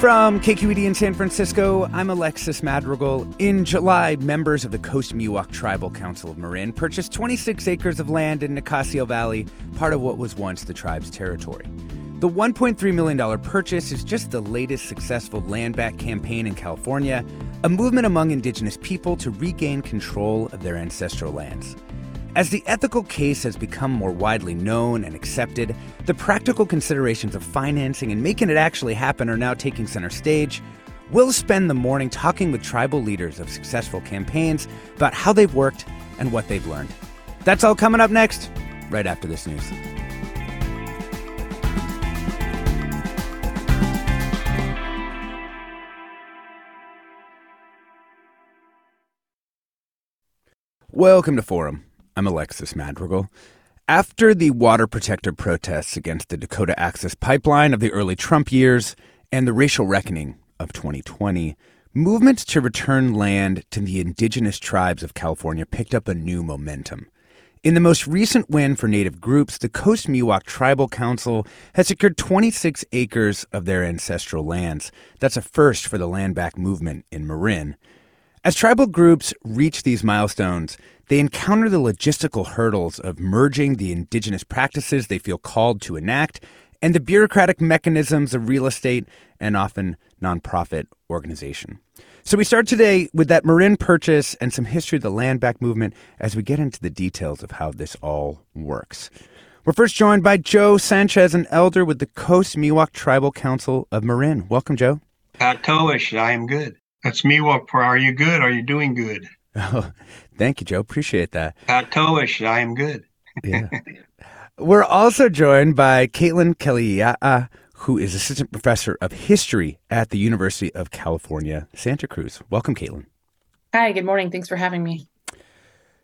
From KQED in San Francisco, I'm Alexis Madrigal. In July, members of the Coast Miwok Tribal Council of Marin purchased 26 acres of land in Nicasio Valley, part of what was once the tribe's territory. The $1.3 million purchase is just the latest successful land back campaign in California, a movement among indigenous people to regain control of their ancestral lands. As the ethical case has become more widely known and accepted, the practical considerations of financing and making it actually happen are now taking center stage. We'll spend the morning talking with tribal leaders of successful campaigns about how they've worked and what they've learned. That's all coming up next, right after this news. Welcome to Forum. I'm Alexis Madrigal. After the water protector protests against the Dakota Access Pipeline of the early Trump years and the racial reckoning of 2020, movements to return land to the indigenous tribes of California picked up a new momentum. In the most recent win for Native groups, the Coast Miwok Tribal Council has secured 26 acres of their ancestral lands. That's a first for the land back movement in Marin. As tribal groups reach these milestones, they encounter the logistical hurdles of merging the indigenous practices they feel called to enact and the bureaucratic mechanisms of real estate and often nonprofit organization. So we start today with that Marin purchase and some history of the land back movement as we get into the details of how this all works. We're first joined by Joe Sanchez, an elder with the Coast Miwok Tribal Council of Marin. Welcome, Joe. Uh, Toish, I am good. That's Miwok. For Are you good? Are you doing good? Oh, thank you, Joe. Appreciate that. Toish, I am good. yeah. We're also joined by Caitlin Keliiaa, who is assistant professor of history at the University of California, Santa Cruz. Welcome, Caitlin. Hi, good morning. Thanks for having me.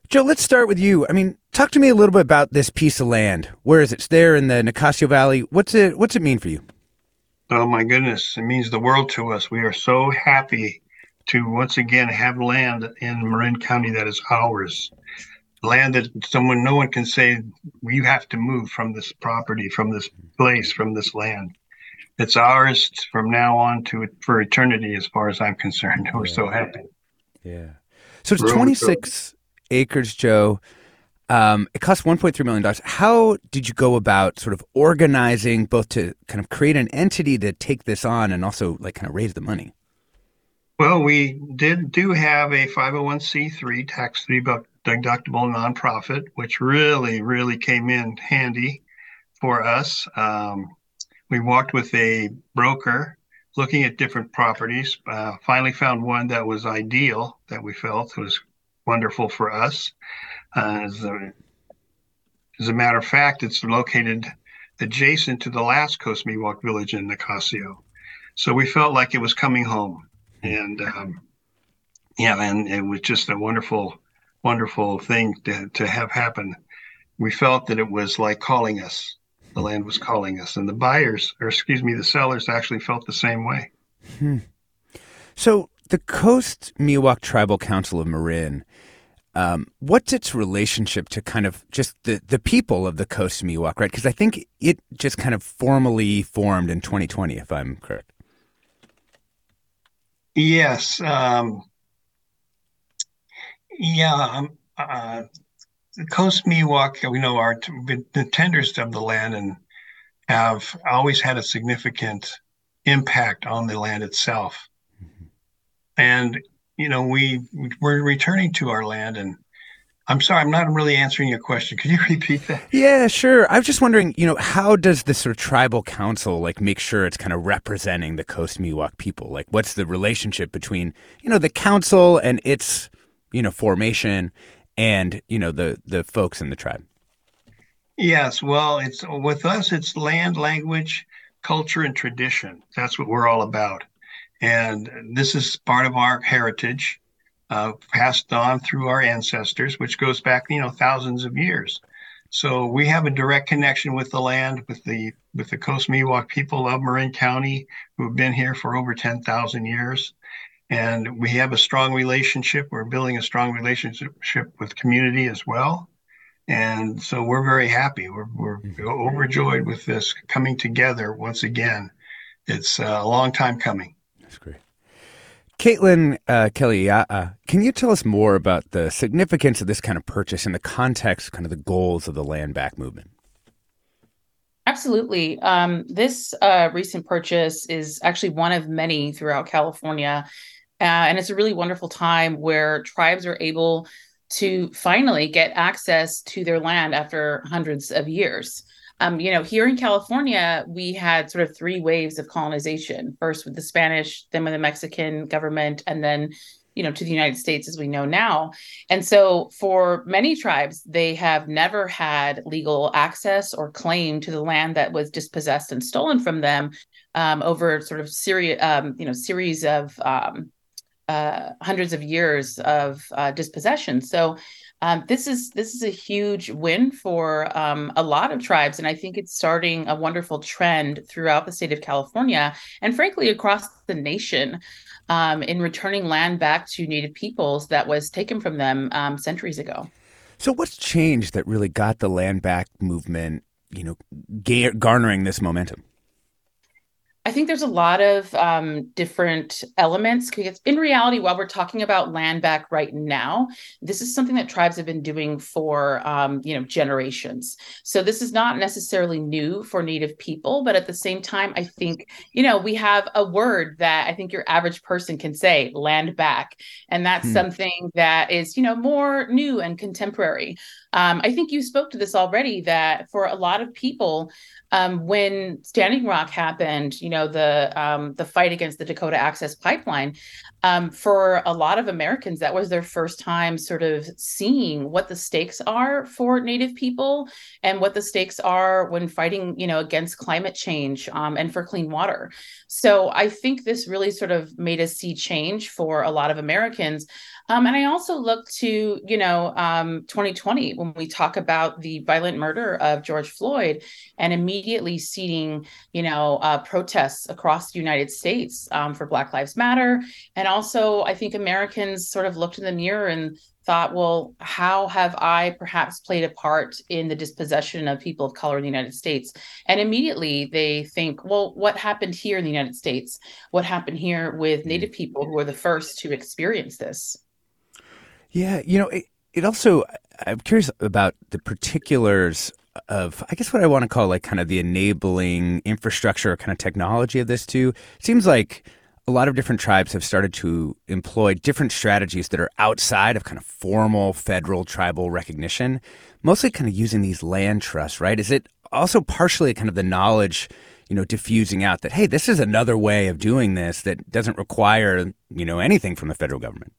Joe, let's start with you. I mean, talk to me a little bit about this piece of land. Where is it? It's there in the Nicasio Valley. What's it what's it mean for you? Oh my goodness, it means the world to us. We are so happy to once again have land in Marin County that is ours. Land that someone, no one can say, you have to move from this property, from this place, from this land. It's ours from now on to for eternity, as far as I'm concerned. We're yeah. so happy. Yeah. So it's 26 acres, Joe. Um, it cost 1.3 million dollars. How did you go about sort of organizing both to kind of create an entity to take this on and also like kind of raise the money? Well, we did do have a 501c3 tax deductible nonprofit, which really, really came in handy for us. Um, we walked with a broker looking at different properties, uh, finally found one that was ideal that we felt was wonderful for us. Uh, as, a, as a matter of fact, it's located adjacent to the last Coast Miwok village in Nicasio. So we felt like it was coming home and um, yeah, and it was just a wonderful, wonderful thing to, to have happen. We felt that it was like calling us. The land was calling us, and the buyers, or excuse me, the sellers actually felt the same way. Hmm. So the Coast Miwok Tribal Council of Marin, um, what's its relationship to kind of just the, the people of the Coast Miwok, right? Because I think it just kind of formally formed in 2020, if I'm correct. Yes. Um, yeah. Um, uh, the Coast Miwok, we know, are the tenders of the land and have always had a significant impact on the land itself. Mm-hmm. And you know, we we're returning to our land, and I'm sorry, I'm not really answering your question. Could you repeat that? Yeah, sure. I was just wondering, you know, how does the sort of tribal council like make sure it's kind of representing the Coast Miwok people? Like, what's the relationship between you know the council and its you know formation and you know the the folks in the tribe? Yes, well, it's with us. It's land, language, culture, and tradition. That's what we're all about, and this is part of our heritage, uh, passed on through our ancestors, which goes back, you know, thousands of years. So we have a direct connection with the land, with the with the Coast Miwok people of Marin County, who have been here for over ten thousand years, and we have a strong relationship. We're building a strong relationship with community as well and so we're very happy. We're, we're mm-hmm. overjoyed with this coming together once again. It's a long time coming. That's great. Caitlin uh, Keliiaa, uh, can you tell us more about the significance of this kind of purchase in the context, kind of the goals of the land back movement? Absolutely. Um, this uh, recent purchase is actually one of many throughout California. Uh, and it's a really wonderful time where tribes are able to finally get access to their land after hundreds of years. Um, you know, here in California, we had sort of three waves of colonization first with the Spanish, then with the Mexican government, and then, you know, to the United States as we know now. And so for many tribes, they have never had legal access or claim to the land that was dispossessed and stolen from them um, over sort of series, um, you know, series of um, uh, hundreds of years of uh, dispossession. So um, this is this is a huge win for um, a lot of tribes, and I think it's starting a wonderful trend throughout the state of California and frankly across the nation. Um, in returning land back to Native peoples that was taken from them um, centuries ago. So, what's changed that really got the land back movement, you know, ga- garnering this momentum? I think there's a lot of um, different elements because in reality, while we're talking about land back right now, this is something that tribes have been doing for um, you know generations. So this is not necessarily new for Native people, but at the same time, I think you know we have a word that I think your average person can say, land back, and that's hmm. something that is you know more new and contemporary. Um, I think you spoke to this already that for a lot of people, um, when Standing Rock happened, you know, the um, the fight against the Dakota Access Pipeline, um, for a lot of Americans, that was their first time sort of seeing what the stakes are for Native people and what the stakes are when fighting, you know, against climate change um, and for clean water. So I think this really sort of made us see change for a lot of Americans. Um, and I also look to, you know, um, 2020 when we talk about the violent murder of George Floyd and immediately seeding, you know, uh, protests across the United States um, for Black Lives Matter. And also, I think Americans sort of looked in the mirror and thought, well, how have I perhaps played a part in the dispossession of people of color in the United States? And immediately they think, well, what happened here in the United States? What happened here with mm. Native people who were the first to experience this? Yeah, you know, it, it also, I'm curious about the particulars of, I guess, what I want to call like kind of the enabling infrastructure or kind of technology of this too. It seems like a lot of different tribes have started to employ different strategies that are outside of kind of formal federal tribal recognition, mostly kind of using these land trusts, right? Is it also partially kind of the knowledge, you know, diffusing out that, hey, this is another way of doing this that doesn't require, you know, anything from the federal government?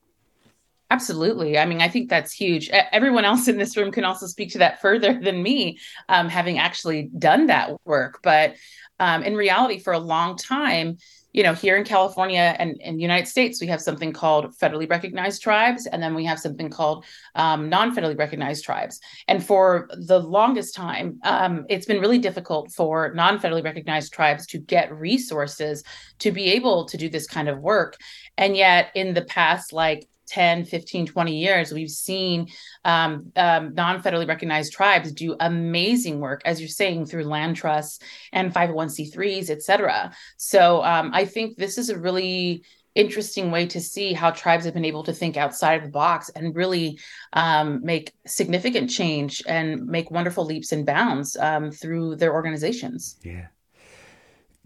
Absolutely. I mean, I think that's huge. Everyone else in this room can also speak to that further than me, um, having actually done that work. But um, in reality, for a long time, you know, here in California and in the United States, we have something called federally recognized tribes, and then we have something called um, non-federally recognized tribes. And for the longest time, um, it's been really difficult for non-federally recognized tribes to get resources to be able to do this kind of work. And yet, in the past, like 10 15 20 years we've seen um, um, non-federally recognized tribes do amazing work as you're saying through land trusts and 501c3s et cetera. So um, i think this is a really interesting way to see how tribes have been able to think outside of the box and really um, make significant change and make wonderful leaps and bounds um, through their organizations. Yeah.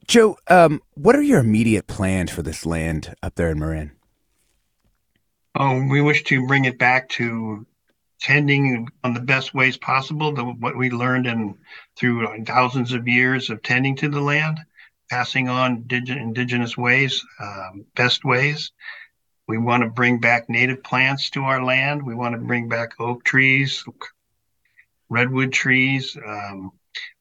Joe um, what are your immediate plans for this land up there in marin Oh, we wish to bring it back to tending on the best ways possible, the, what we learned in through thousands of years of tending to the land, passing on indigenous ways, um, best ways. We want to bring back native plants to our land. We want to bring back oak trees, redwood trees. Um,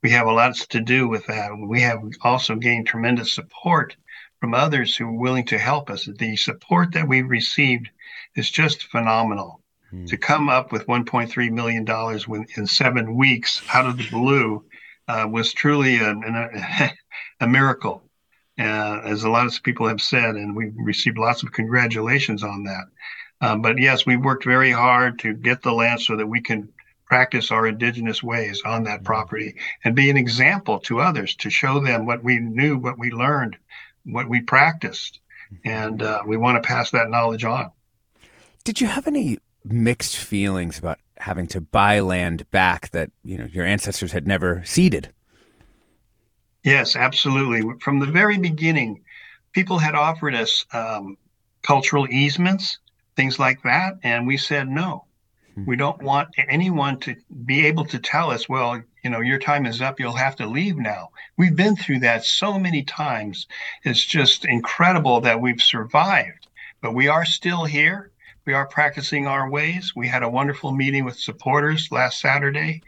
we have a lot to do with that. We have also gained tremendous support from others who are willing to help us. The support that we've received is just phenomenal. Hmm. To come up with 1.3 million dollars in seven weeks out of the blue uh, was truly a, a, a miracle, uh, as a lot of people have said, and we received lots of congratulations on that. Uh, but yes, we worked very hard to get the land so that we can practice our indigenous ways on that hmm. property and be an example to others to show them what we knew, what we learned, what we practiced, hmm. and uh, we want to pass that knowledge on. Did you have any mixed feelings about having to buy land back that you know your ancestors had never ceded? Yes, absolutely. From the very beginning, people had offered us um, cultural easements, things like that, and we said no. Hmm. We don't want anyone to be able to tell us, well, you know, your time is up, you'll have to leave now. We've been through that so many times. It's just incredible that we've survived, but we are still here we are practicing our ways. We had a wonderful meeting with supporters last Saturday.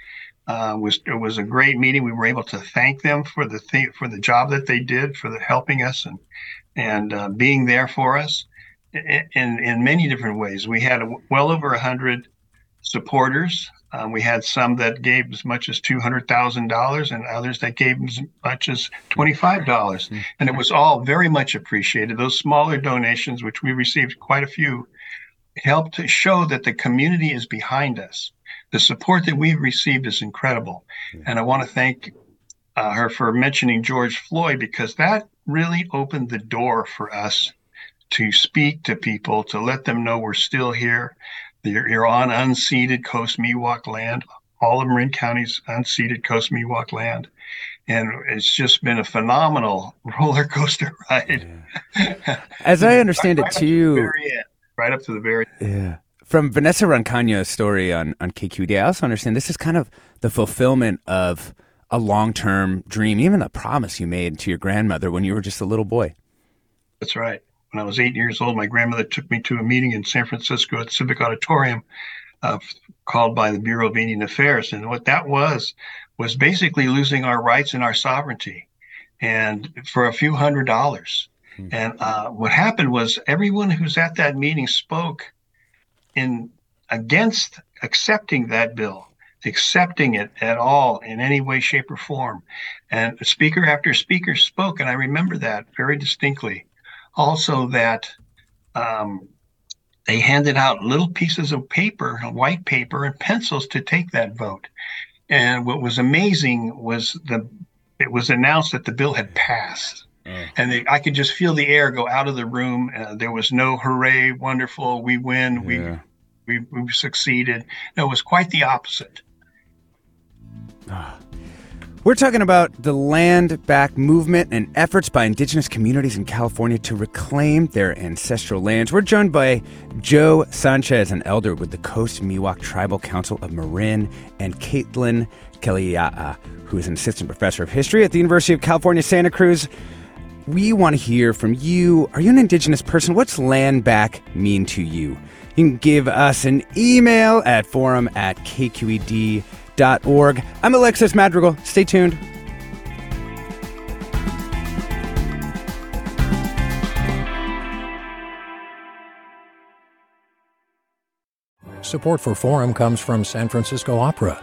Uh, was it was a great meeting. We were able to thank them for the th- for the job that they did for the helping us and and uh, being there for us in, in, in many different ways. We had a, well over a hundred supporters. Um, we had some that gave as much as two hundred thousand dollars, and others that gave as much as twenty-five dollars, mm-hmm. and it was all very much appreciated. Those smaller donations, which we received quite a few, help to show that the community is behind us. The support that we've received is incredible. And I want to thank uh, her for mentioning George Floyd because that really opened the door for us to speak to people, to let them know we're still here. You're, you're on unceded Coast Miwok land, all of Marin County's unceded Coast Miwok land. And it's just been a phenomenal roller coaster ride. Yeah. As I understand it, too right up to the very yeah. From Vanessa Rancaño's story on on KQED, I also understand this is kind of the fulfillment of a long term dream, even a promise you made to your grandmother when you were just a little boy. That's right. When I was eight years old, my grandmother took me to a meeting in San Francisco at the Civic Auditorium, uh, called by the Bureau of Indian Affairs, and what that was was basically losing our rights and our sovereignty, and for a few hundred dollars. Hmm. And uh, what happened was everyone who's at that meeting spoke in against accepting that bill, accepting it at all in any way, shape, or form. And speaker after speaker spoke, and I remember that very distinctly. Also, that um, they handed out little pieces of paper, white paper, and pencils to take that vote. And what was amazing was the it was announced that the bill had passed. Mm. And they, I could just feel the air go out of the room. Uh, there was no hooray, wonderful, we win, yeah. we, we we succeeded. No, it was quite the opposite. Ah. We're talking about the land back movement and efforts by indigenous communities in California to reclaim their ancestral lands. We're joined by Joe Sanchez, an elder with the Coast Miwok Tribal Council of Marin, and Caitlin Keliiaa, who is an assistant professor of history at the University of California, Santa Cruz we want to hear from you. Are you an Indigenous person? What's land back mean to you? You can give us an email at forum at kqed.org. I'm Alexis Madrigal. Stay tuned. Support for Forum comes from San Francisco Opera.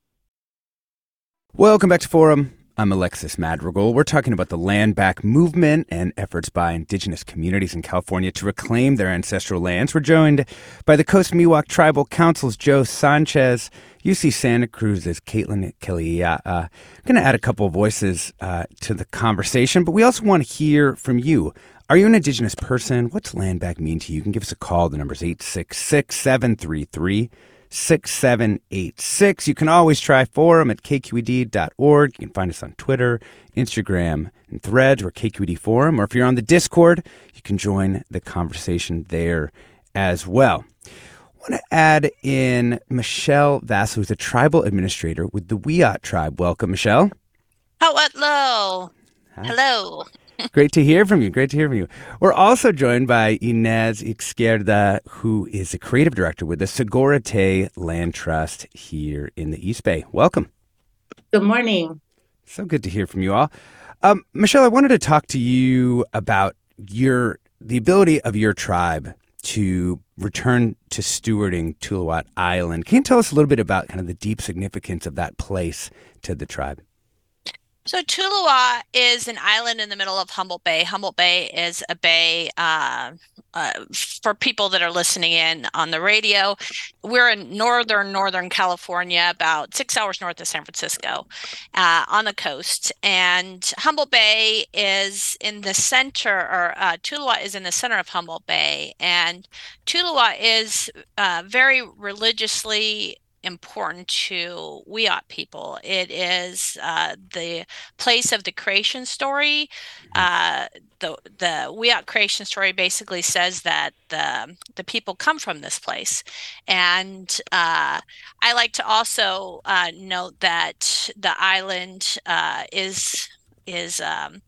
Welcome back to Forum. I'm Alexis Madrigal. We're talking about the land back movement and efforts by indigenous communities in California to reclaim their ancestral lands. We're joined by the Coast Miwok Tribal Council's Joe Sanchez, UC Santa Cruz's Caitlin Keliiaa. Uh, I'm going to add a couple of voices uh, to the conversation, but we also want to hear from you. Are you an Indigenous person? What's land back mean to you? You can give us a call. The number is 866 733 6786. You can always try forum at kqed.org. You can find us on Twitter, Instagram, and Threads or KQED Forum. Or if you're on the Discord, you can join the conversation there as well. I want to add in Michelle Vassel, who's a tribal administrator with the Wiyot tribe. Welcome, Michelle. Hello. Hello. Great to hear from you. Great to hear from you. We're also joined by Inés Ixierda, who is the creative director with the Sogorea Land Trust here in the East Bay. Welcome. Good morning. So good to hear from you all. Um, Michelle, I wanted to talk to you about your the ability of your tribe to return to stewarding Tuluwat Island. Can you tell us a little bit about kind of the deep significance of that place to the tribe? So Tuluwat is an island in the middle of Humboldt Bay. Humboldt Bay is a bay uh, uh, for people that are listening in on the radio. We're in northern Northern California, about six hours north of San Francisco, uh, on the coast. And Humboldt Bay is in the center, or uh, Tuluwat is in the center of Humboldt Bay. And Tuluwat is uh, very religiously important to Wiyot people. It is uh, the place of the creation story. Mm-hmm. Uh, the the Wiyot creation story basically says that the the people come from this place, and uh, I like to also uh, note that the island uh, is is um,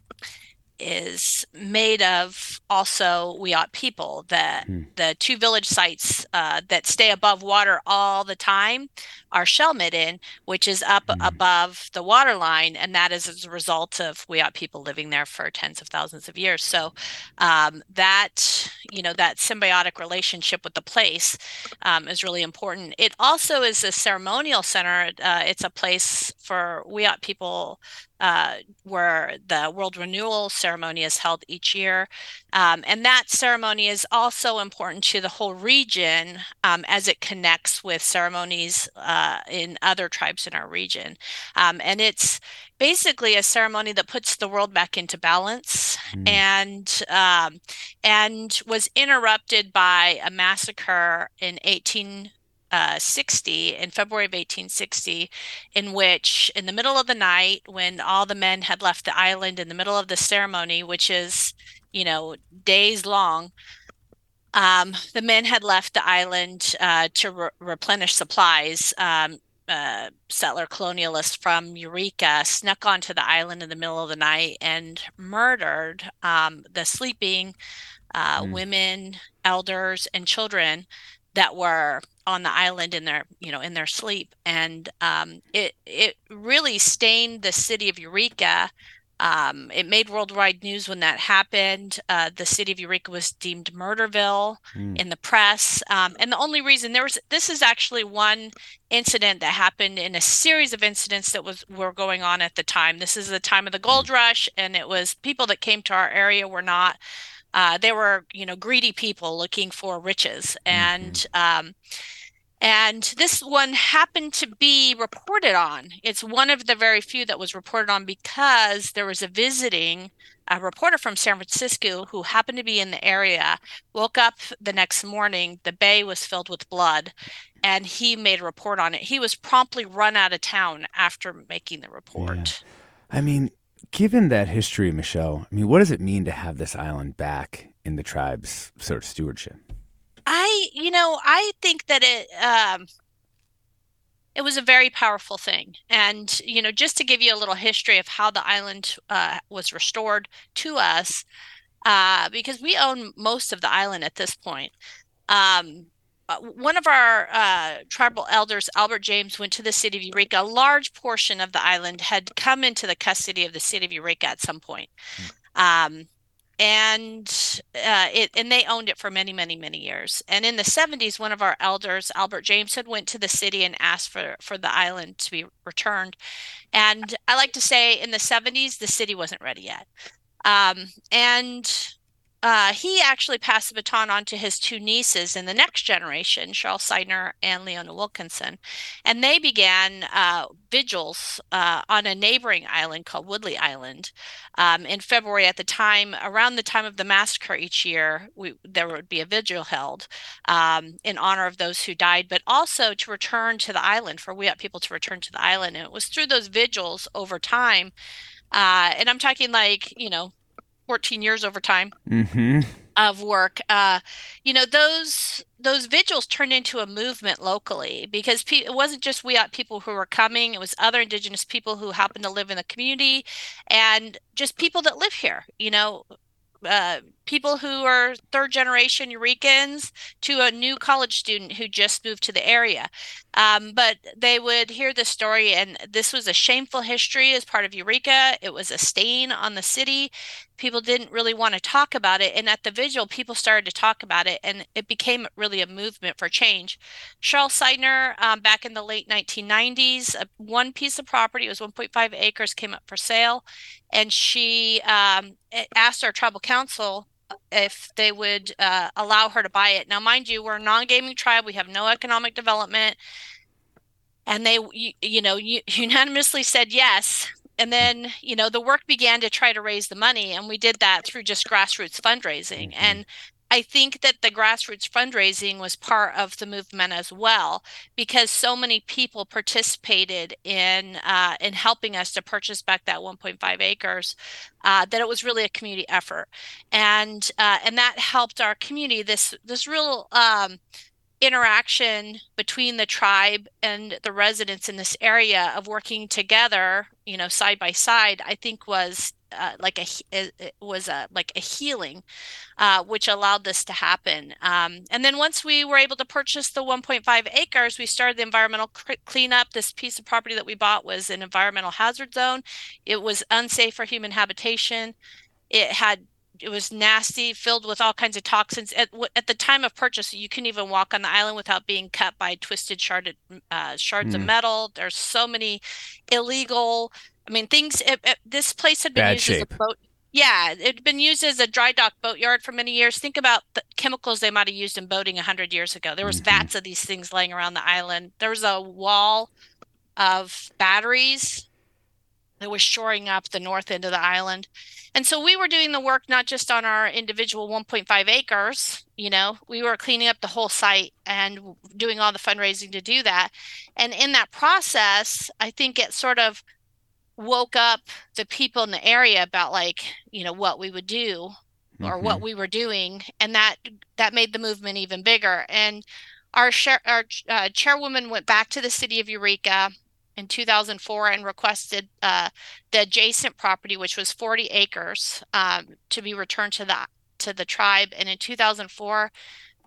is made of also Wiyot people. The hmm. the two village sites uh, that stay above water all the time are Shell-Midden, which is up hmm. above the water line, and that is as a result of Wiyot people living there for tens of thousands of years. So um, that you know that symbiotic relationship with the place um, is really important. It also is a ceremonial center. Uh, it's a place for Wiyot people uh, where the World Renewal ceremony is held each year. Um, and that ceremony is also important to the whole region um, as it connects with ceremonies uh, in other tribes in our region. Um, and it's basically a ceremony that puts the world back into balance mm. and um, and was interrupted by a massacre in 18 uh, 60 in February of 1860, in which, in the middle of the night, when all the men had left the island in the middle of the ceremony, which is, you know, days long, um, the men had left the island uh, to re- replenish supplies. Um, uh, settler colonialists from Eureka snuck onto the island in the middle of the night and murdered um, the sleeping uh, mm. women, elders, and children that were on the island in their you know in their sleep and um, it it really stained the city of eureka um, it made worldwide news when that happened. Uh, the city of Eureka was deemed Murderville mm. in the press, um, and the only reason there was this is actually one incident that happened in a series of incidents that was were going on at the time. This is the time of the gold hmm. rush, and it was people that came to our area were not uh, they were, you know, greedy people looking for riches, and mm-hmm. um, And this one happened to be reported on. It's one of the very few that was reported on because there was a visiting a reporter from San Francisco who happened to be in the area woke up the next morning. The bay was filled with blood, and he made a report on it. He was promptly run out of town after making the report. Yeah. I mean, given that history, Michelle, I mean, what does it mean to have this island back in the tribe's sort of stewardship? I, you know, I think that it um, it was a very powerful thing. And, you know, just to give you a little history of how the island uh, was restored to us, uh, because we own most of the island at this point. Um, uh, one of our uh, tribal elders, Albert James, went to the city of Eureka. A large portion of the island had come into the custody of the city of Eureka at some point. Mm. Um, and uh, it and they owned it for many many many years and in the 70s one of our elders albert james had went to the city and asked for for the island to be returned and i like to say in the 70s the city wasn't ready yet um, and uh, he actually passed the baton on to his two nieces in the next generation, Cheryl Seidner and Leona Wilkinson. And they began uh, vigils uh, on a neighboring island called Woodley Island um, in February. At the time, around the time of the massacre each year, we, there would be a vigil held um, in honor of those who died, but also to return to the island, for we Wiyot people to return to the island. And it was through those vigils over time. Uh, and I'm talking like, you know, 14 years over time mm-hmm. of work uh, you know those those vigils turned into a movement locally because pe- it wasn't just we people who were coming it was other indigenous people who happened to live in the community and just people that live here you know uh, people who are third generation Eurekans to a new college student who just moved to the area. Um, but they would hear the story, and this was a shameful history as part of Eureka. It was a stain on the city. People didn't really want to talk about it. And at the vigil, people started to talk about it, and it became really a movement for change. Cheryl Seidner, um, back in the late 1990s, uh, one piece of property, it was 1.5 acres, came up for sale. And she um, asked our tribal council if they would uh, allow her to buy it. Now, mind you, we're a non-gaming tribe. We have no economic development, and they, you, you know, unanimously said yes. And then, you know, the work began to try to raise the money, and we did that through just grassroots fundraising. Mm-hmm. And I think that the grassroots fundraising was part of the movement as well, because so many people participated in uh, in helping us to purchase back that 1.5 acres, uh, that it was really a community effort, and uh, and that helped our community. This this real um, interaction between the tribe and the residents in this area of working together, you know, side by side, I think was uh, like a it was a like a healing, uh, which allowed this to happen. Um, and then once we were able to purchase the 1.5 acres, we started the environmental cleanup. This piece of property that we bought was an environmental hazard zone. It was unsafe for human habitation. It had it was nasty, filled with all kinds of toxins. At, at the time of purchase, you couldn't even walk on the island without being cut by twisted sharded, uh, shards mm. of metal. There's so many illegal I mean, things. It, it, this place had been Bad used shape. as a boat. Yeah, it'd been used as a dry dock boatyard for many years. Think about the chemicals they might have used in boating hundred years ago. There was mm-hmm. vats of these things laying around the island. There was a wall of batteries that was shoring up the north end of the island. And so we were doing the work not just on our individual 1.5 acres, you know, we were cleaning up the whole site and doing all the fundraising to do that. And in that process, I think it sort of woke up the people in the area about like you know what we would do or mm-hmm. what we were doing and that that made the movement even bigger and our chair our uh, chairwoman went back to the city of Eureka in 2004 and requested uh, the adjacent property which was 40 acres um, to be returned to the to the tribe and in 2004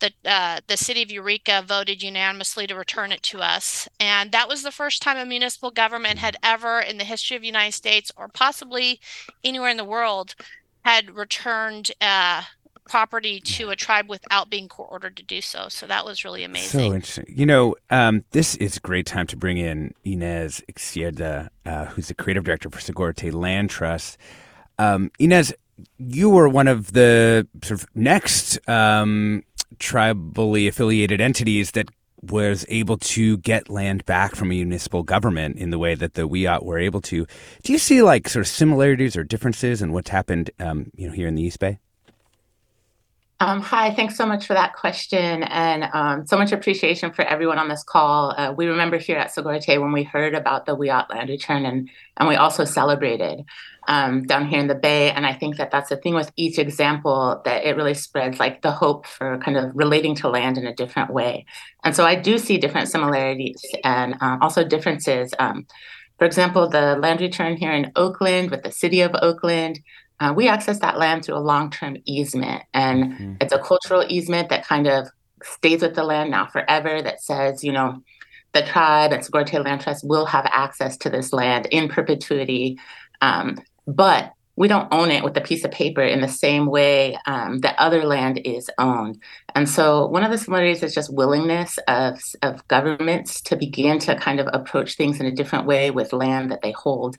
the uh, the city of Eureka voted unanimously to return it to us, and that was the first time a municipal government had ever, in the history of the United States or possibly anywhere in the world, had returned uh, property to a tribe without being court ordered to do so. So that was really amazing. So interesting. You know, um, this is a great time to bring in Inés Ixierda, uh, who's the creative director for Sogorea Land Trust. Um, Inés, you were one of the sort of next um, tribally affiliated entities that was able to get land back from a municipal government in the way that the Wiyot were able to. Do you see like sort of similarities or differences in what's happened, um, you know, here in the East Bay? Um, hi, thanks so much for that question, and um, so much appreciation for everyone on this call. Uh, we remember here at Sogorea Te when we heard about the Wiyot land return, and and we also celebrated um, down here in the Bay. And I think that that's the thing with each example that it really spreads like the hope for kind of relating to land in a different way. And so I do see different similarities and uh, also differences. Um, for example, the land return here in Oakland with the city of Oakland. Uh, we access that land through a long-term easement, and mm-hmm. it's a cultural easement that kind of stays with the land now forever. That says, you know, the tribe and Sogorea Te Land Trust will have access to this land in perpetuity. Um, but we don't own it with a piece of paper in the same way um, that other land is owned. And so, one of the similarities is just willingness of, of governments to begin to kind of approach things in a different way with land that they hold.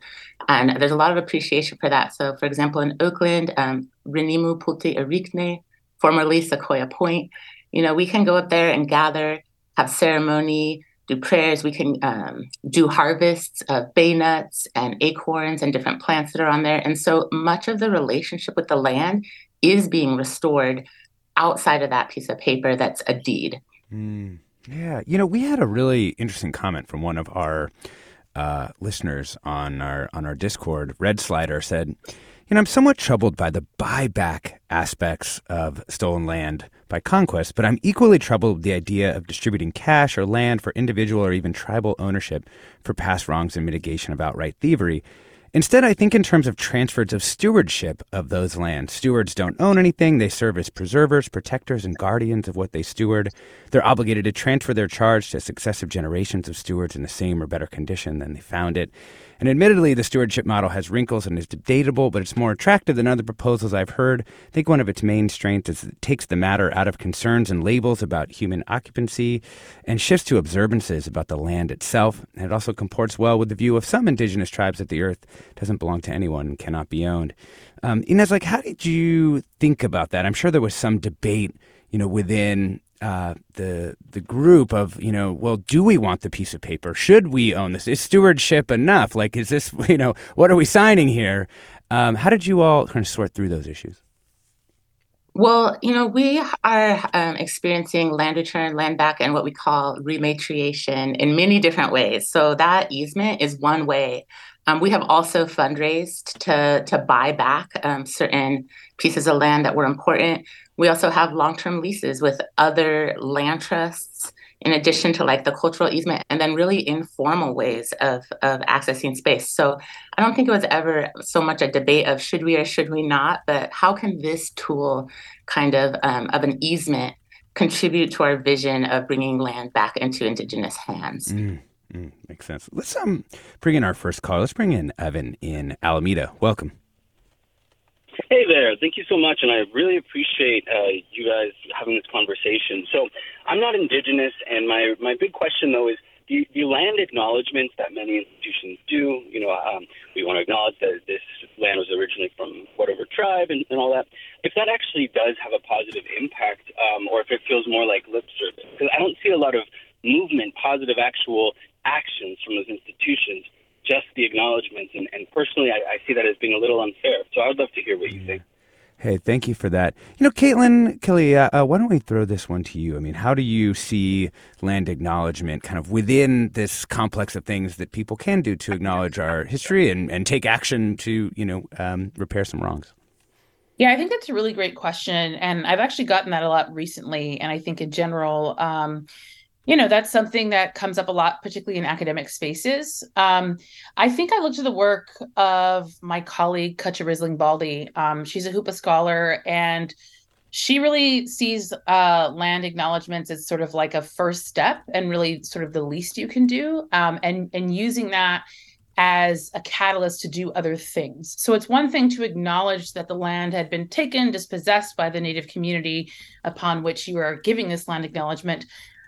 And there's a lot of appreciation for that. So, for example, in Oakland, um, Rinihmu Pulte'irekne, formerly Sequoia Point, you know, we can go up there and gather, have ceremony, do prayers. We can um, do harvests of bay nuts and acorns and different plants that are on there. And so much of the relationship with the land is being restored outside of that piece of paper that's a deed. Mm, yeah. You know, we had a really interesting comment from one of our uh, listeners on our on our Discord. Red Slider said, "You know, I'm somewhat troubled by the buyback aspects of stolen land." by conquest, but I'm equally troubled with the idea of distributing cash or land for individual or even tribal ownership for past wrongs and mitigation of outright thievery. Instead, I think in terms of transfers of stewardship of those lands. Stewards don't own anything. They serve as preservers, protectors, and guardians of what they steward. They're obligated to transfer their charge to successive generations of stewards in the same or better condition than they found it. And admittedly, the stewardship model has wrinkles and is debatable, but it's more attractive than other proposals I've heard. I think one of its main strengths is it takes the matter out of concerns and labels about human occupancy and shifts to observances about the land itself. And it also comports well with the view of some indigenous tribes that the earth doesn't belong to anyone and cannot be owned. Um, Inés, like, how did you think about that? I'm sure there was some debate, you know, within uh, the the group of you know well do we want the piece of paper? Should we own this? Is stewardship enough? Like is this you know what are we signing here? Um, how did you all kind of sort through those issues? Well you know we are um, experiencing land return land back and what we call rematriation in many different ways. So that easement is one way. Um, we have also fundraised to to buy back um, certain pieces of land that were important we also have long-term leases with other land trusts in addition to like the cultural easement and then really informal ways of of accessing space. So i don't think it was ever so much a debate of should we or should we not but how can this tool kind of um, of an easement contribute to our vision of bringing land back into indigenous hands? Mm, mm, makes sense. Let's um bring in our first call let's bring in evan in alameda. Welcome Hey there. Thank you so much. And I really appreciate uh, you guys having this conversation. So I'm not Indigenous, and my, my big question, though, is the, the land acknowledgments that many institutions do, you know, um, we want to acknowledge that this land was originally from whatever tribe and, and all that. If that actually does have a positive impact, um, or if it feels more like lip service, because I don't see a lot of movement, positive actual actions from those institutions just the acknowledgments. And, and personally, I, I, see that as being a little unfair. So I would love to hear what you think. Hey, thank you for that. You know, Caitlin Keliiaa, uh, uh, why don't we throw this one to you? I mean, how do you see land acknowledgement kind of within this complex of things that people can do to acknowledge our history and, and take action to, you know, um, repair some wrongs? Yeah, I think that's a really great question. And I've actually gotten that a lot recently. And I think in general, um, you know that's something that comes up a lot particularly in academic spaces um, i think i looked at the work of my colleague Cutcha Risling Baldy um, she's a hoopa scholar and she really sees uh, land acknowledgments as sort of like a first step and really sort of the least you can do um, and and using that as a catalyst to do other things. So it's one thing to acknowledge that the land had been taken, dispossessed by the native community upon which you are giving this land acknowledgement,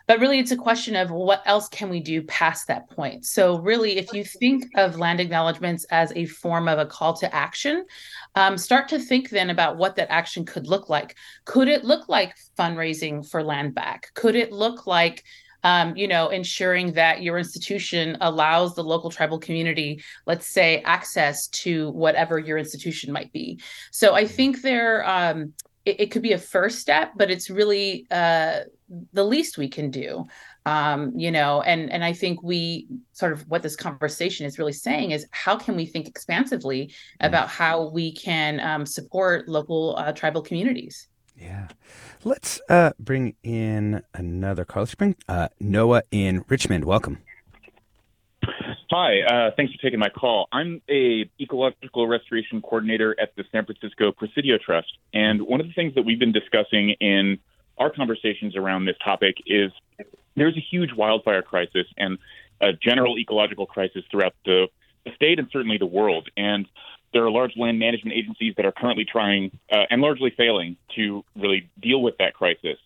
but really it's a question of what else can we do past that point? So really if you think of land acknowledgements as a form of a call to action um, start to think then about what that action could look like. Could it look like fundraising for land back? Could it look like um, you know, ensuring that your institution allows the local tribal community, let's say, access to whatever your institution might be. So I think there, um, it, it, could be a first step, but it's really uh, the least we can do. Um, you know, and and I think we sort of what this conversation is really saying is how can we think expansively mm. about how we can um, support local uh, tribal communities. Yeah. Let's uh, bring in another call. Let's bring uh, Noah in Richmond. Welcome. Hi, uh, thanks for taking my call. I'm a ecological restoration coordinator at the San Francisco Presidio Trust, and one of the things that we've been discussing in our conversations around this topic is there's a huge wildfire crisis and a general ecological crisis throughout the, state and certainly the world. And there are large land management agencies that are currently trying uh, and largely failing to really deal with that crisis.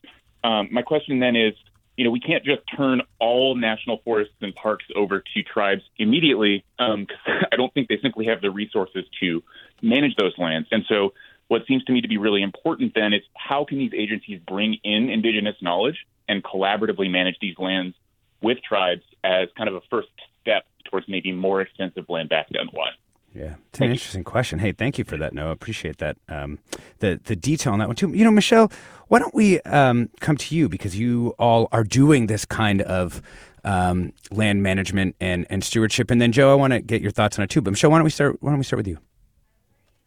Um, my question then is, you know, we can't just turn all national forests and parks over to tribes immediately because um, I don't think they simply have the resources to manage those lands. And so, what seems to me to be really important then is how can these agencies bring in indigenous knowledge and collaboratively manage these lands with tribes as kind of a first step towards maybe more extensive land back down. Yeah, it's an interesting question. Hey, thank you for that, Noah. Appreciate that. Um, the the detail on that one too. You know, Michelle, why don't we um, come to you because you all are doing this kind of um, land management and, and stewardship. And then Joe, I want to get your thoughts on it too. But Michelle, why don't we start? Why don't we start with you?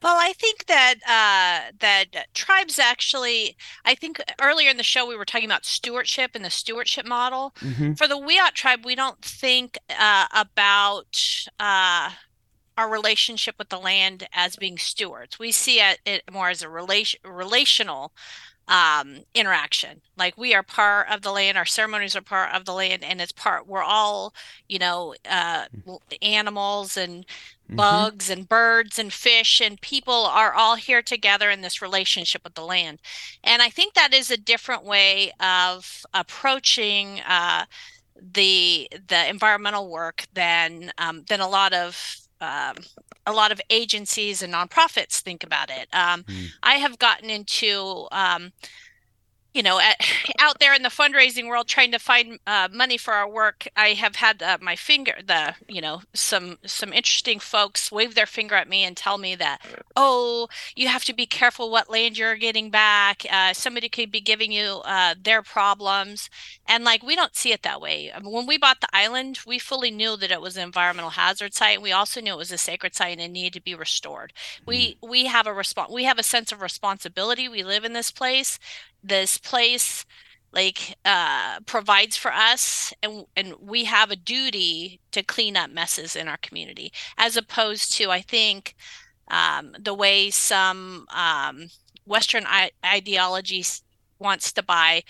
Well, I think that uh, that tribes actually. I think earlier in the show we were talking about stewardship and the stewardship model. Mm-hmm. For the Wiyot tribe, we don't think uh, about uh, our relationship with the land as being stewards. We see it, more as a relation relational um interaction like we are part of the land our ceremonies are part of the land and it's part we're all you know uh animals and mm-hmm. bugs and birds and fish and people are all here together in this relationship with the land and i think that is a different way of approaching uh the the environmental work than um, than a lot of um, a lot of agencies and nonprofits think about it. Um, mm. I have gotten into um, you know, at, out there in the fundraising world trying to find uh, money for our work, I have had uh, my finger, the you know, some some interesting folks wave their finger at me and tell me that, oh, you have to be careful what land you're getting back. Uh, somebody could be giving you uh, their problems, and like we don't see it that way. I mean, when we bought the island, we fully knew that it was an environmental hazard site. We also knew it was a sacred site and needed to be restored. We mm. we have a response. We have a sense of responsibility. We live in this place this place like uh, provides for us and and we have a duty to clean up messes in our community as opposed to i think um, the way some um, western I- ideology wants to buy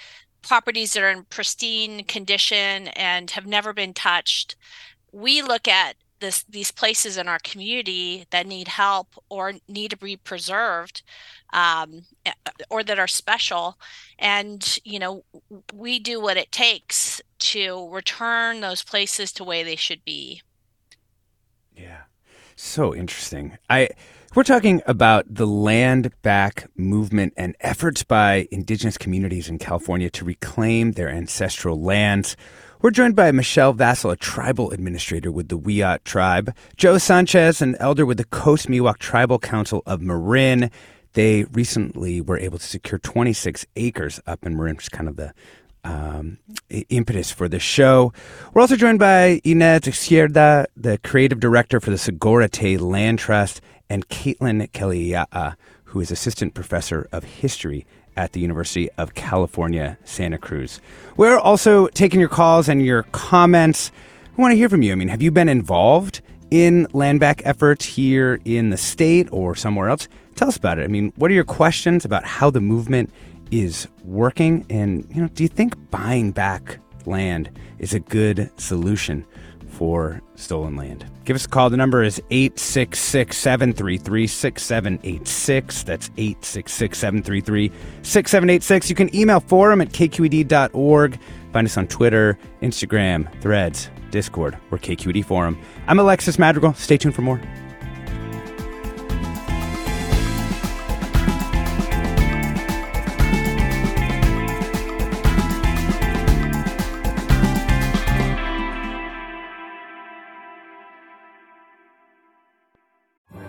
properties that are in pristine condition and have never been touched. We look at this these places in our community that need help or need to be preserved um, or that are special. And you know we do what it takes to return those places to way they should be. Yeah. So interesting. I we're talking about the land back movement and efforts by indigenous communities in california to reclaim their ancestral lands we're joined by Michelle Vassel, a tribal administrator with the Wiyot tribe, Joe Sanchez, an elder with the Coast Miwok Tribal Council of Marin. They recently were able to secure 26 acres up in Marin, which is kind of the um, impetus for the show. We're also joined by Inés Ixierda, the creative director for the Sogorea Te Land Trust, and Caitlin Keliiaa, who is assistant professor of history at the University of California, Santa Cruz. We're also taking your calls and your comments. We want to hear from you. I mean, have you been involved in land back efforts here in the state or somewhere else? Tell us about it. I mean, what are your questions about how the movement is working? And, you know, do you think buying back land is a good solution for stolen land. Give us a call. The number is 866 733 6786. That's 866 733 6786. You can email forum at kqed.org. Find us on Twitter, Instagram, Threads, Discord, or KQED Forum. I'm Alexis Madrigal. Stay tuned for more.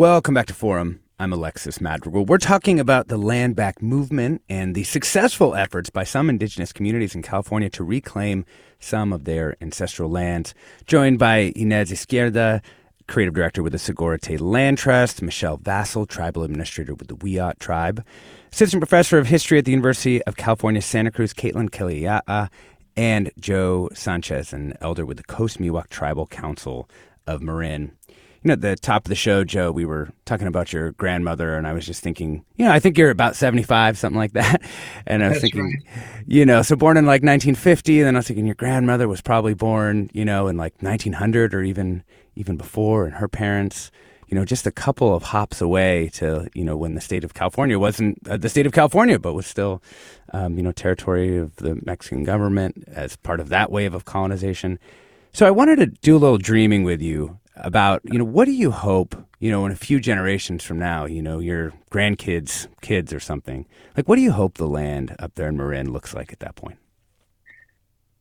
Welcome back to Forum. I'm Alexis Madrigal. We're talking about the land back movement and the successful efforts by some indigenous communities in California to reclaim some of their ancestral lands. Joined by Inés Ixierda, creative director with the Sogorea Te Land Trust, Michelle Vassel, tribal administrator with the Wiyot tribe, assistant professor of history at the University of California, Santa Cruz, Caitlin Keliiaa, and Joe Sanchez, an elder with the Coast Miwok Tribal Council of Marin you know, at the top of the show, Joe, we were talking about your grandmother, and I was just thinking, you know, I think you're about 75, something like that. And I was That's thinking, right. you know, so born in like 1950, and then I was thinking your grandmother was probably born, you know, in like 1900 or even even before, and her parents, you know, just a couple of hops away to, you know, when the state of California wasn't uh, the state of California, but was still, um, you know, territory of the Mexican government as part of that wave of colonization. So I wanted to do a little dreaming with you about, you know, what do you hope, you know, in a few generations from now, you know, your grandkids, kids or something, like what do you hope the land up there in Marin looks like at that point?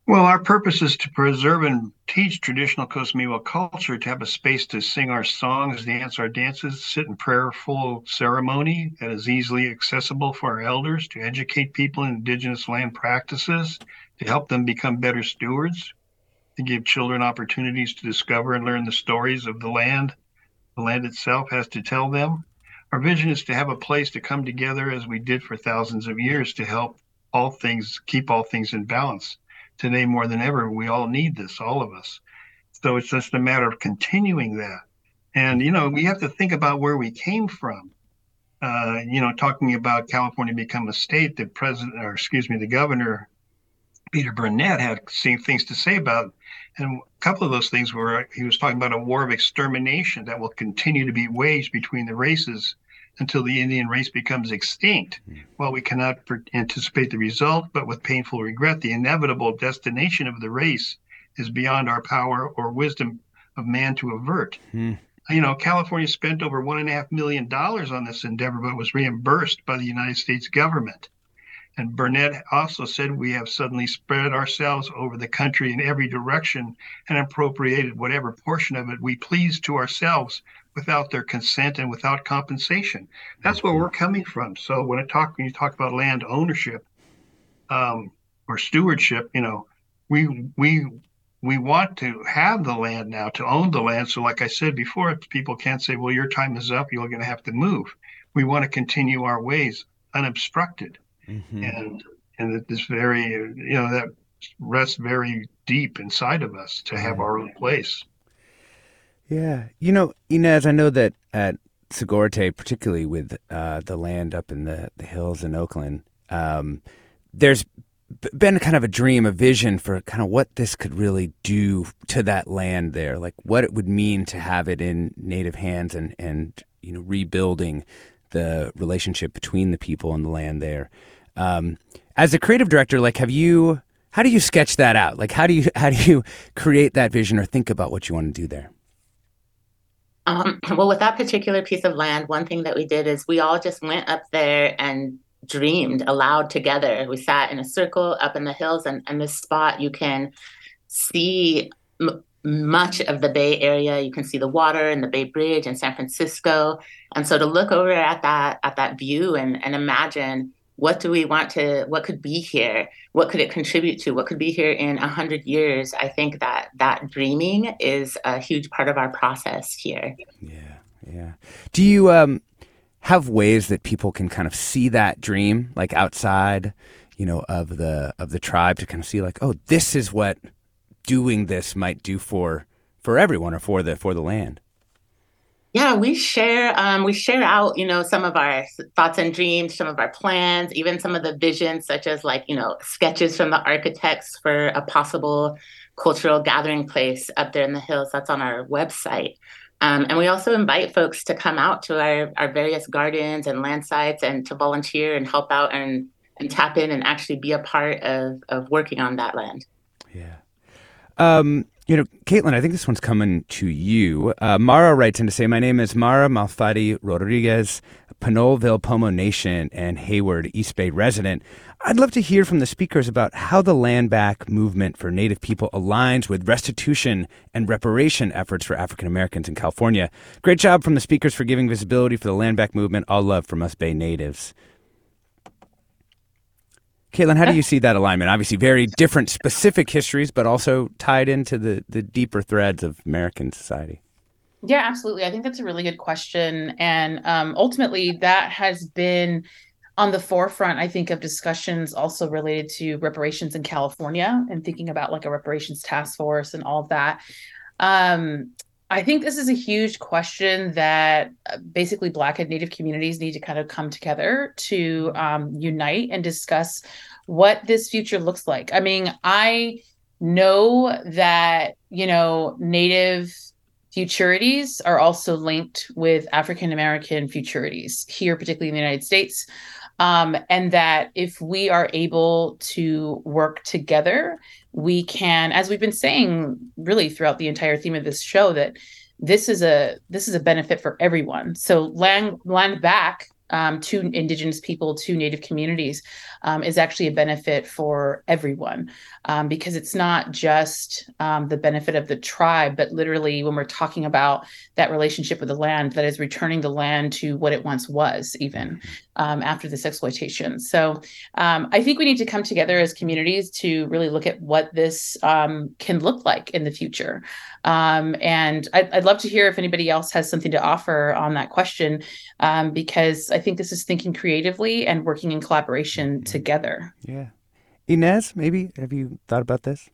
Well, our purpose is to preserve and teach traditional Coast Miwok culture, to have a space to sing our songs, dance our dances, sit in prayerful ceremony that is easily accessible for our elders, to educate people in indigenous land practices, to help them become better stewards, to give children opportunities to discover and learn the stories of the land the land itself has to tell them. Our vision is to have a place to come together as we did for thousands of years to help all things keep all things in balance. Today more than ever, we all need this, all of us. So it's just a matter of continuing that. And you know, we have to think about where we came from. Uh, you know, talking about California become a state, the president, or excuse me, the governor, Peter Burnett had same things to say about, and a couple of those things were he was talking about a war of extermination that will continue to be waged between the races until the Indian race becomes extinct. While we cannot anticipate the result, but with painful regret, the inevitable destination of the race is beyond our power or wisdom of man to avert. Hmm. You know, California spent over one and a half million dollars on this endeavor, but was reimbursed by the United States government. And Burnett also said we have suddenly spread ourselves over the country in every direction and appropriated whatever portion of it we please to ourselves without their consent and without compensation. That's where we're coming from. So when I talk, when you talk about land ownership um, or stewardship, you know, we we we want to have the land now to own the land. So like I said before, people can't say, "Well, your time is up. You're going to have to move." We want to continue our ways unobstructed Mm-hmm. and and that this very you know that rests very deep inside of us to have our own place. Yeah. You know, Inés, I know that at Sogorea Te', particularly with uh, the land up in the, the hills in Oakland, um, there's been kind of a dream, a vision for kind of what this could really do to that land there, like what it would mean to have it in native hands and, and you know, rebuilding the relationship between the people and the land there. Um, as a creative director, like, have you, how do you sketch that out? Like, how do you, how do you create that vision or think about what you want to do there? Um, well, with that particular piece of land, one thing that we did is we all just went up there and dreamed aloud together. We sat in a circle up in the hills, and, this spot you can see m- much of the Bay Area. You can see the water and the Bay Bridge and San Francisco. And so to look over at that at that view and, and imagine what do we want to what could be here what could it contribute to what could be here in 100 years i think that that dreaming is a huge part of our process here Yeah, Yeah. Do you um, have ways that people can kind of see that dream, like outside, you know, of the of the tribe, to kind of see, like, oh, this is what doing this might do for for everyone or for the for the land. Yeah, we share um, we share out, you know, some of our thoughts and dreams, some of our plans, even some of the visions, such as like, you know, sketches from the architects for a possible cultural gathering place up there in the hills. That's on our website. Um, and we also invite folks to come out to our, our various gardens and land sites and to volunteer and help out and, and tap in and actually be a part of, of working on that land. Yeah. Um, you know, Caitlin, I think this one's coming to you. Uh, Mara writes in to say, My name is Mara Malfatti Rodriguez, Pinoleville Pomo Nation and Hayward East Bay resident. I'd love to hear from the speakers about how the land back movement for Native people aligns with restitution and reparation efforts for African Americans in California. Great job from the speakers for giving visibility for the land back movement. All love from us Bay natives. Caitlin, how do you see that alignment? Obviously, very different specific histories, but also tied into the, the deeper threads of American society. Yeah, absolutely. I think that's a really good question. And um, ultimately, that has been on the forefront, I think, of discussions also related to reparations in California and thinking about like a reparations task force and all of that. Um, I think this is a huge question that uh, basically Black and Native communities need to kind of come together to um, unite and discuss what this future looks like. I mean, I know that, you know, Native futurities are also linked with African American futurities here, particularly in the United States. Um, and that if we are able to work together we can as we've been saying really throughout the entire theme of this show that this is a this is a benefit for everyone. So land land back um, to indigenous people to native communities um, is actually a benefit for everyone um, because it's not just um, the benefit of the tribe but literally when we're talking about that relationship with the land that is returning the land to what it once was even um, after this exploitation. So um, i think we need to come together as communities to really look at what this can look like in the future. And I'd, I'd, love to hear if anybody else has something to offer on that question because i think this is thinking creatively and working in collaboration together. Yeah. Inés, maybe have you thought about this?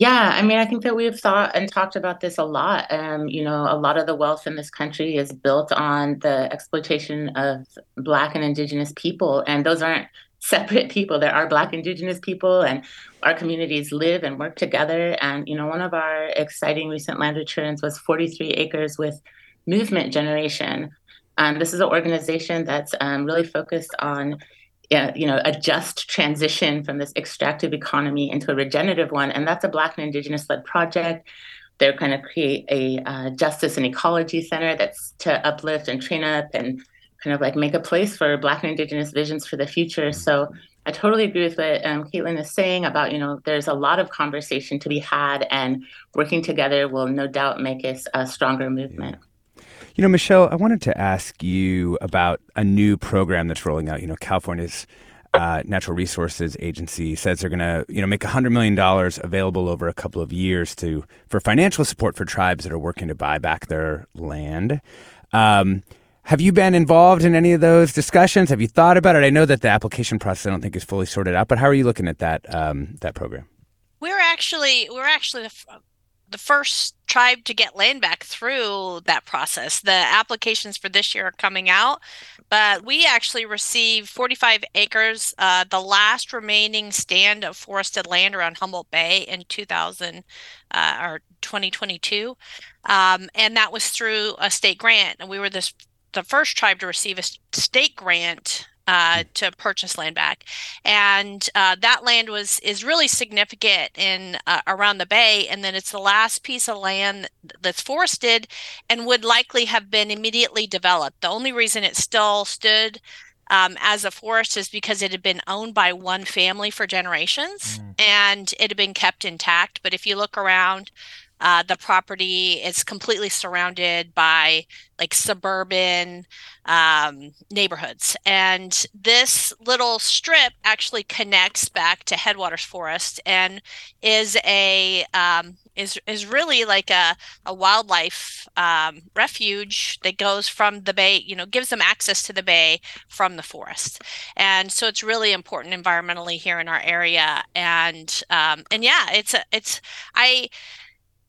Yeah, I mean, I think that we've thought and talked about this a lot. Um, you know, a lot of the wealth in this country is built on the exploitation of Black and Indigenous people, and those aren't separate people. There are Black Indigenous people, and our communities live and work together. And you know, one of our exciting recent land returns was 43 acres with Movement Generation. Um, this is an organization that's um, really focused on uh, you know, a just transition from this extractive economy into a regenerative one. And that's a Black and Indigenous led project. They're going to create a uh, justice and ecology center that's to uplift and train up and kind of like make a place for Black and Indigenous visions for the future. So I totally agree with what um, Caitlin is saying about, you know, there's a lot of conversation to be had, and working together will no doubt make us a stronger movement. Yeah. You know, Michelle, I wanted to ask you about a new program that's rolling out. You know, California's uh, Natural Resources Agency says they're going to, you know, make $100 million available over a couple of years to for financial support for tribes that are working to buy back their land. Um, have you been involved in any of those discussions? Have you thought about it? I know that the application process I don't think is fully sorted out, but how are you looking at that um, that program? We're actually we're actually the first tribe to get land back through that process. The applications for this year are coming out, but we actually received 45 acres, uh, the last remaining stand of forested land around Humboldt Bay in 2000 uh, or 2022, um, and that was through a state grant. And we were this the first tribe to receive a state grant uh, to purchase land back, and uh, that land was is really significant in uh, around the bay. And then it's the last piece of land that's forested and would likely have been immediately developed. The only reason it still stood um, as a forest is because it had been owned by one family for generations mm. and it had been kept intact. But if you look around uh, the property is completely surrounded by like suburban um, neighborhoods. And this little strip actually connects back to Headwaters Forest and is a um, is is really like a, a wildlife um, refuge that goes from the bay, you know, gives them access to the bay from the forest. And so it's really important environmentally here in our area. And um, and yeah, it's a it's I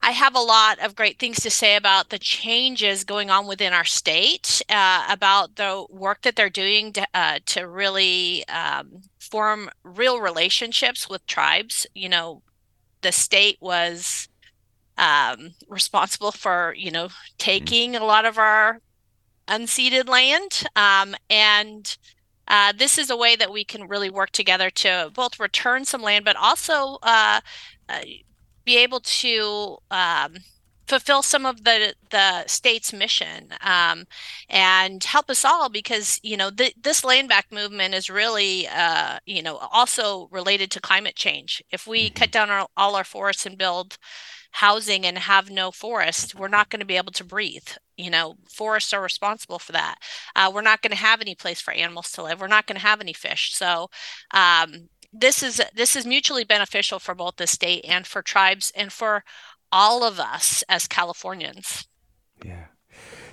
I have a lot of great things to say about the changes going on within our state, uh, about the work that they're doing to, uh, to really um, form real relationships with tribes. You know, the state was um, responsible for, you know, taking a lot of our unceded land. Um, and uh, this is a way that we can really work together to both return some land, but also uh, uh be able to um, fulfill some of the the state's mission um, and help us all because you know th- this land back movement is really uh, you know also related to climate change. If we mm-hmm. cut down our, all our forests and build housing and have no forest we're not going to be able to breathe. You know forests are responsible for that. Uh, we're not going to have any place for animals to live. We're not going to have any fish. So um, this is this is mutually beneficial for both the state and for tribes and for all of us as Californians. Yeah.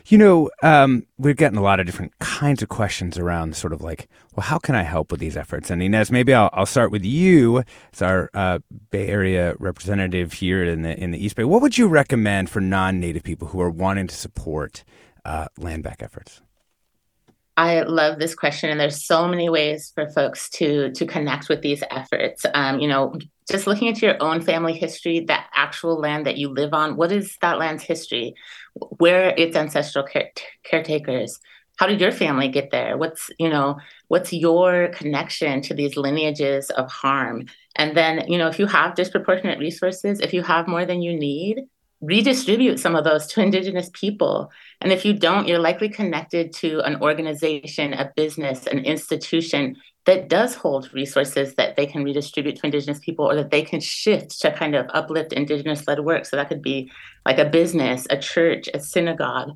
You know, um, we're getting a lot of different kinds of questions around sort of like, well, how can I help with these efforts? And Inés, maybe I'll, I'll start with you as our uh, Bay Area representative here in the in the East Bay. What would you recommend for non-native people who are wanting to support uh, land back efforts? I love this question, and there's so many ways for folks to to connect with these efforts. Um, you know, just looking into your own family history, that actual land that you live on, what is that land's history? Where its ancestral care- caretakers? How did your family get there? What's you know, what's your connection to these lineages of harm? And then, you know, if you have disproportionate resources, if you have more than you need, redistribute some of those to Indigenous people. And if you don't, you're likely connected to an organization, a business, an institution that does hold resources that they can redistribute to Indigenous people or that they can shift to kind of uplift Indigenous led work. So that could be like a business, a church, a synagogue.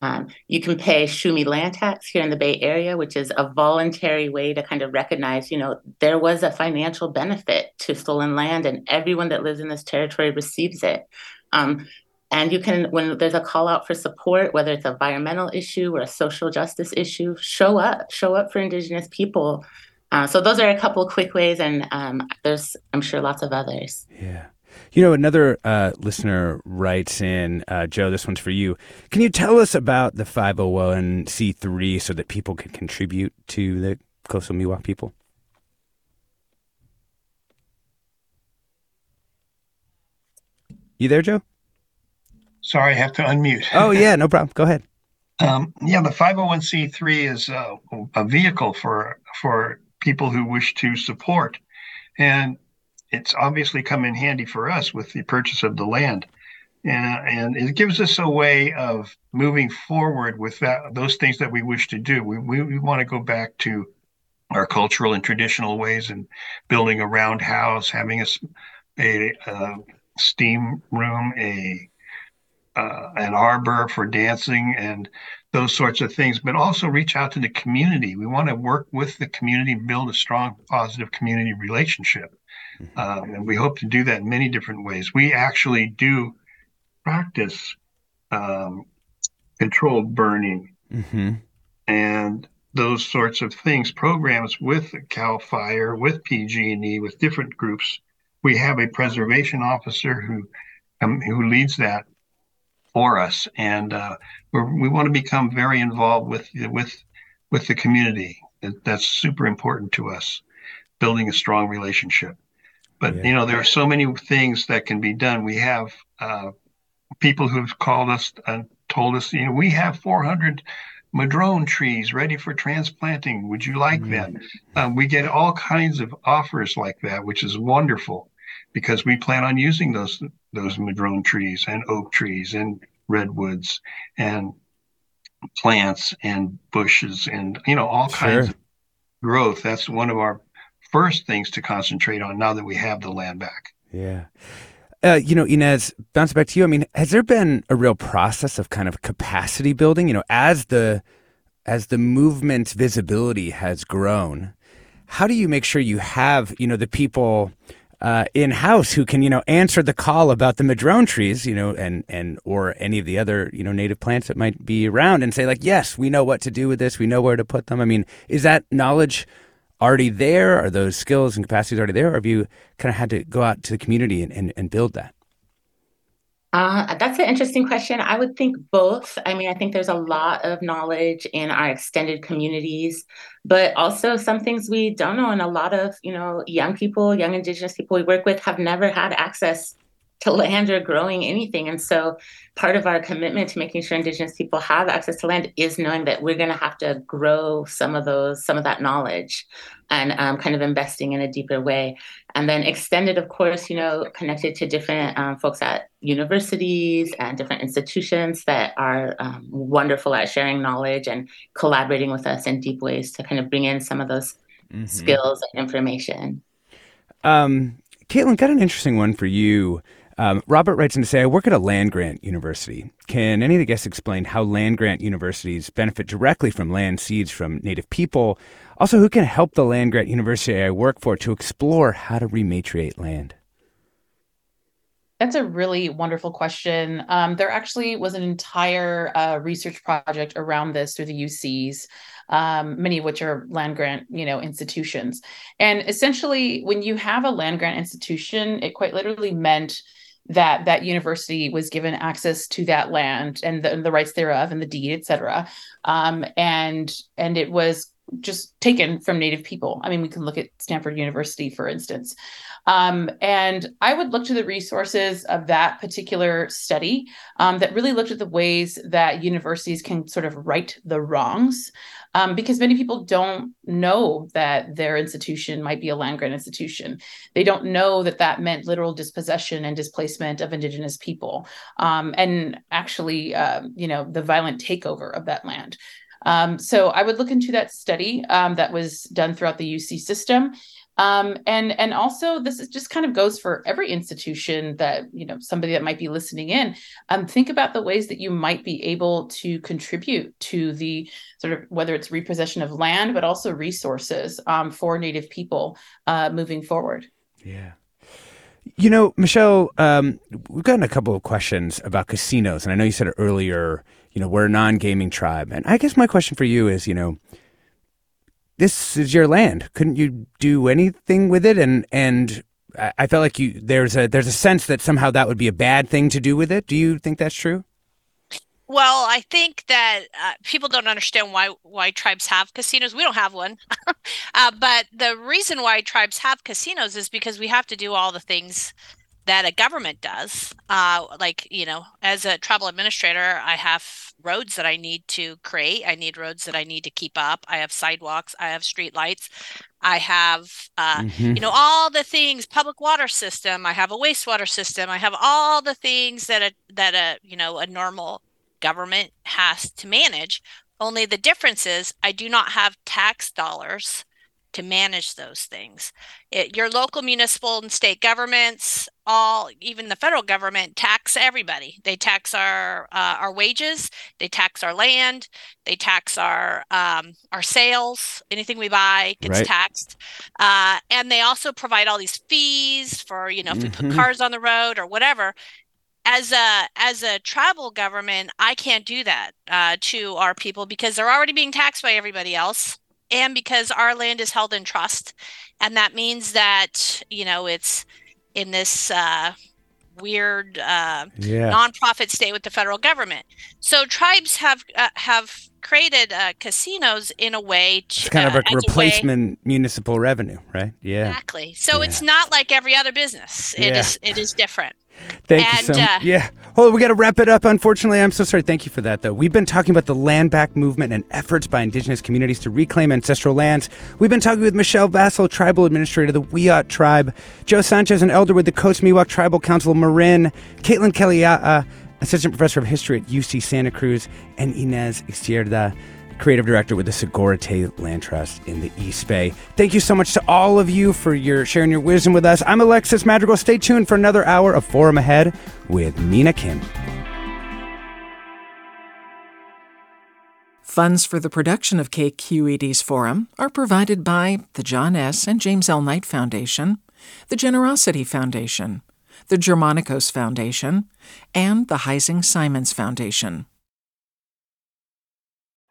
Um, you can pay Shuumi land tax here in the Bay Area, which is a voluntary way to kind of recognize, you know, there was a financial benefit to stolen land and everyone that lives in this territory receives it. Um, and you can, when there's a call out for support, whether it's a environmental issue or a social justice issue, show up, show up for Indigenous people. Uh, so those are a couple quick ways, and um, there's, I'm sure, lots of others. Yeah. You know, another uh, listener writes in, uh, Joe, this one's for you. Can you tell us about the 501c3 so that people can contribute to the Coastal Miwok people? You there, Joe? Sorry, I have to unmute. Oh, yeah, no problem. Go ahead. Um, yeah, the 501c3 is a, a vehicle for for people who wish to support, and it's obviously come in handy for us with the purchase of the land, and, and it gives us a way of moving forward with that those things that we wish to do. We we, we want to go back to our cultural and traditional ways and building a roundhouse, having a a, a uh, steam room, a uh, an arbor for dancing and those sorts of things, but also reach out to the community. We want to work with the community, build a strong, positive community relationship. Mm-hmm. Um, and we hope to do that in many different ways. We actually do practice um, controlled burning mm-hmm. and those sorts of things, programs with Cal Fire, with PG&E, with different groups we have a preservation officer who um, who leads that for us, and uh, we want to become very involved with with with the community. That's super important to us, building a strong relationship. But yeah. you know, there are so many things that can be done. We have uh, people who've called us and told us, you know, we have 400 madrone trees ready for transplanting. Would you like mm-hmm. them? Um, we get all kinds of offers like that, which is wonderful because we plan on using those those madrone trees and oak trees and redwoods and plants and bushes and you know all kinds of growth. That's one of our first things to concentrate on now that we have the land back. Yeah. Uh, you know, Inés, bounce back to you. I mean, has there been a real process of kind of capacity building? You know, as the as the movement's visibility has grown, how do you make sure you have you know the people uh, in house who can you know answer the call about the madrone trees, you know, and and or any of the other you know native plants that might be around, and say like, yes, we know what to do with this, we know where to put them. I mean, is that knowledge? already there? Are those skills and capacities already there? Or have you kind of had to go out to the community and, and, and build that? Uh, that's an interesting question. I would think both. I mean, I think there's a lot of knowledge in our extended communities, but also some things we don't know. And a lot of, you know, young people, young Indigenous people we work with have never had access to land or growing anything. And so part of our commitment to making sure Indigenous people have access to land is knowing that we're going to have to grow some of those, some of that knowledge and um, kind of investing in a deeper way. And then extended, of course, you know, connected to different um, folks at universities and different institutions that are um, wonderful at sharing knowledge and collaborating with us in deep ways to kind of bring in some of those mm-hmm. skills and information. Um, Caitlin, got an interesting one for you. Um, Robert writes in to say, I work at a land grant university. Can any of the guests explain how land grant universities benefit directly from land seeds from Native people? Also, who can help the land grant university I work for to explore how to rematriate land? That's a really wonderful question. Um, there actually was an entire uh, research project around this through the UCs, um, many of which are land grant, you know, institutions. And essentially, when you have a land grant institution, it quite literally meant that that university was given access to that land and the, the rights thereof and the deed, et cetera. Um, and and it was just taken from Native people. I mean, we can look at Stanford University, for instance. Um, and I would look to the resources of that particular study um, that really looked at the ways that universities can sort of right the wrongs, um, because many people don't know that their institution might be a land grant institution. They don't know that that meant literal dispossession and displacement of Indigenous people, um, and actually, uh, you know, the violent takeover of that land. Um, so I would look into that study um, that was done throughout the UC system um, and and also this is just kind of goes for every institution that you know somebody that might be listening in. Um, think about the ways that you might be able to contribute to the sort of whether it's repossession of land, but also resources um, for Native people uh, moving forward. Yeah. You know, Michelle, um, we've gotten a couple of questions about casinos, and I know you said earlier, you know, we're a non-gaming tribe, and I guess my question for you is, you know, this is your land. Couldn't you do anything with it? And and I felt like you there's a there's a sense that somehow that would be a bad thing to do with it. Do you think that's true? Well, I think that uh, people don't understand why why tribes have casinos. We don't have one, uh, but the reason why tribes have casinos is because we have to do all the things that a government does. Uh, like, you know, as a tribal administrator, I have roads that I need to create. I need roads that I need to keep up. I have sidewalks. I have street lights. I have, uh, mm-hmm. you know, all the things. Public water system. I have a wastewater system. I have all the things that a that a you know a normal government has to manage. Only the difference is I do not have tax dollars to manage those things. It, your local municipal and state governments, all even the federal government tax everybody. They tax our uh, our wages, they tax our land, they tax our um, our sales. Anything we buy gets right. taxed, uh, and they also provide all these fees for you know if mm-hmm. we put cars on the road or whatever as a as a tribal government i can't do that uh, to our people because they're already being taxed by everybody else and because our land is held in trust and that means that you know it's in this uh, weird uh, yeah. nonprofit state with the federal government so tribes have uh, have created uh, casinos in a way to, it's kind of a replacement a municipal revenue right yeah exactly so yeah. it's not like every other business It yeah. is. it is different Thank and, you so uh, Yeah. Hold on, we got to wrap it up. Unfortunately, I'm so sorry. Thank you for that, though. We've been talking about the land back movement and efforts by indigenous communities to reclaim ancestral lands. We've been talking with Michelle Vassel, tribal administrator of the Wiyot tribe, Joe Sanchez, an elder with the Coast Miwok Tribal Council Marin, Caitlin Keliiaa, assistant professor of history at UC Santa Cruz, and Inés Ixierda, creative director with the Sogorea Te' Land Trust in the East Bay. Thank you so much to all of you for your sharing your wisdom with us. I'm Alexis Madrigal. Stay tuned for another hour of Forum Ahead with Mina Kim. Funds for the production of KQED's forum are provided by the John S. and James L. Knight Foundation, the Generosity Foundation, the Germanacos Foundation, and the Heising Simons Foundation.